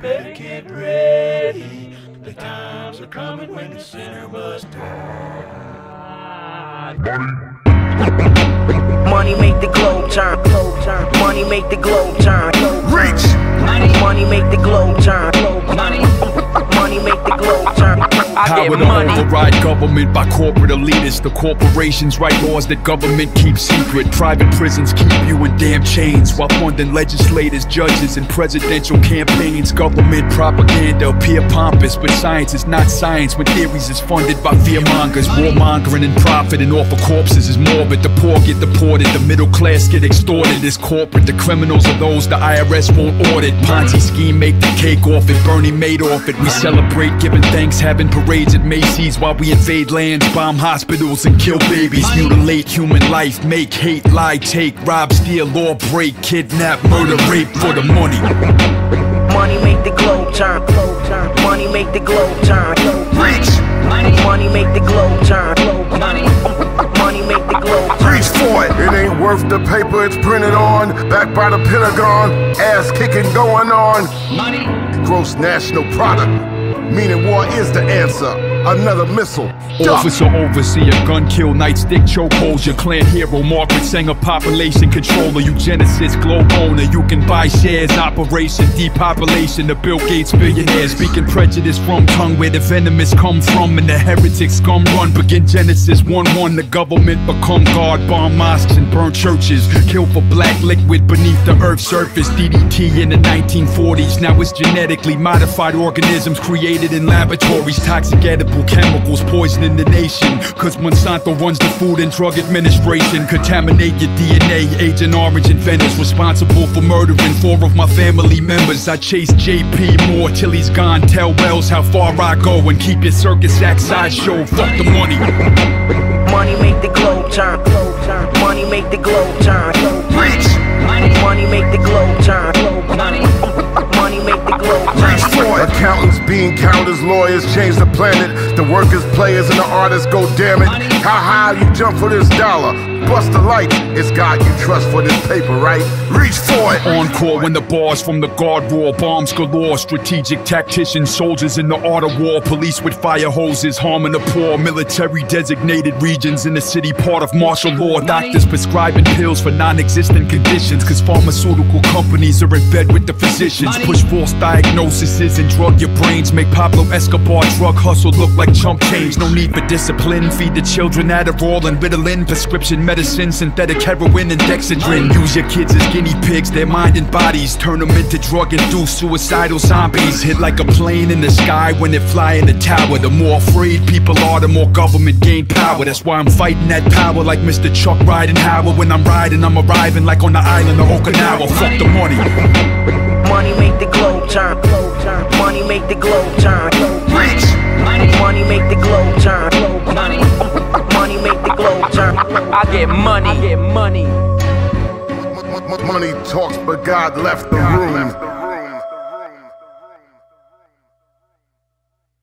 better get ready. The times are coming when the sinner must die. Money make the globe turn. Money make the globe turn. Reach! Money make the globe turn. Money make the globe turn. Power to override government by corporate elitists. The corporations write laws that government keeps secret. Private prisons keep you in damn chains while funding legislators, judges, and presidential campaigns. Government propaganda appear pompous, but science is not science when theories is funded by fear fearmongers. Warmongering and profiting off of corpses is morbid. The poor get deported, the middle class get extorted. It's corporate. The criminals are those the IRS won't audit. Ponzi scheme make the cake off it. Bernie Madoff it. We celebrate giving thanks, having parades at Macy's while we invade lands, bomb hospitals, and kill babies. Mutilate human life, make hate, lie, take, rob, steal, or break, kidnap, murder, rape for the money. Money make the globe turn. Money make the globe turn. Reach! Money make the globe turn. Money make the globe turn. Reach for it! It ain't worth the paper it's printed on. Backed by the Pentagon. Ass kicking going on. Money. Gross national product. Meaning war is the answer. Another missile. Officer, overseer, gun kill, nightstick, chokeholds, your clan hero, Margaret Sanger, population controller, eugenicist, globe owner, you can buy shares, operation, depopulation, the Bill Gates billionaire, speaking prejudice from tongue where the venomous come from, and the heretics scum run, begin Genesis 1-1, the government become God, bomb mosques and burn churches, kill for black liquid beneath the earth's surface, DDT in the 1940s, now it's genetically modified organisms created in laboratories, toxic edible chemicals poisoning the nation. Cause Monsanto runs the Food and Drug Administration. Contaminate your DNA, Agent Orange and Venice. Responsible for murdering four of my family members. I chase JP Moore till he's gone. Tell Wells how far I go and keep your circus act sideshow. Fuck the money. Money make the globe turn. Glow turn. Money make the globe turn. Reach! Money make the globe Counters, lawyers change the planet. The workers, players, and the artists go damn it. How high you jump for this dollar? Bust the light. It's God you trust for this paper, right? Reach for it. Encore when the bars from the guard roar, bombs galore, strategic tacticians, soldiers in the art of war, police with fire hoses, harming the poor, military designated regions in the city, part of martial law, doctors prescribing pills for non-existent conditions, cause pharmaceutical companies are in bed with the physicians, push false diagnoses and drug your brains, make Pablo Escobar drug hustle look like chump change, no need for discipline, feed the children Adderall and Ritalin, prescription medicine, synthetic heroin and Dexedrine, use your kids as guinea pigs, their mind and bodies, turn them into drug-induced suicidal zombies, hit like a plane in the sky when they fly in the tower, the more afraid people are, the more government gain power, that's why I'm fighting that power like Mr. Chuck riding Howard, when I'm riding, I'm arriving like on the island of Okinawa, fuck the money. Money make the globe turn. Money make the globe turn. Reach! Money make the globe turn. Money make the globe turn. I get money. I get money. M- m- money talks, but God left the room.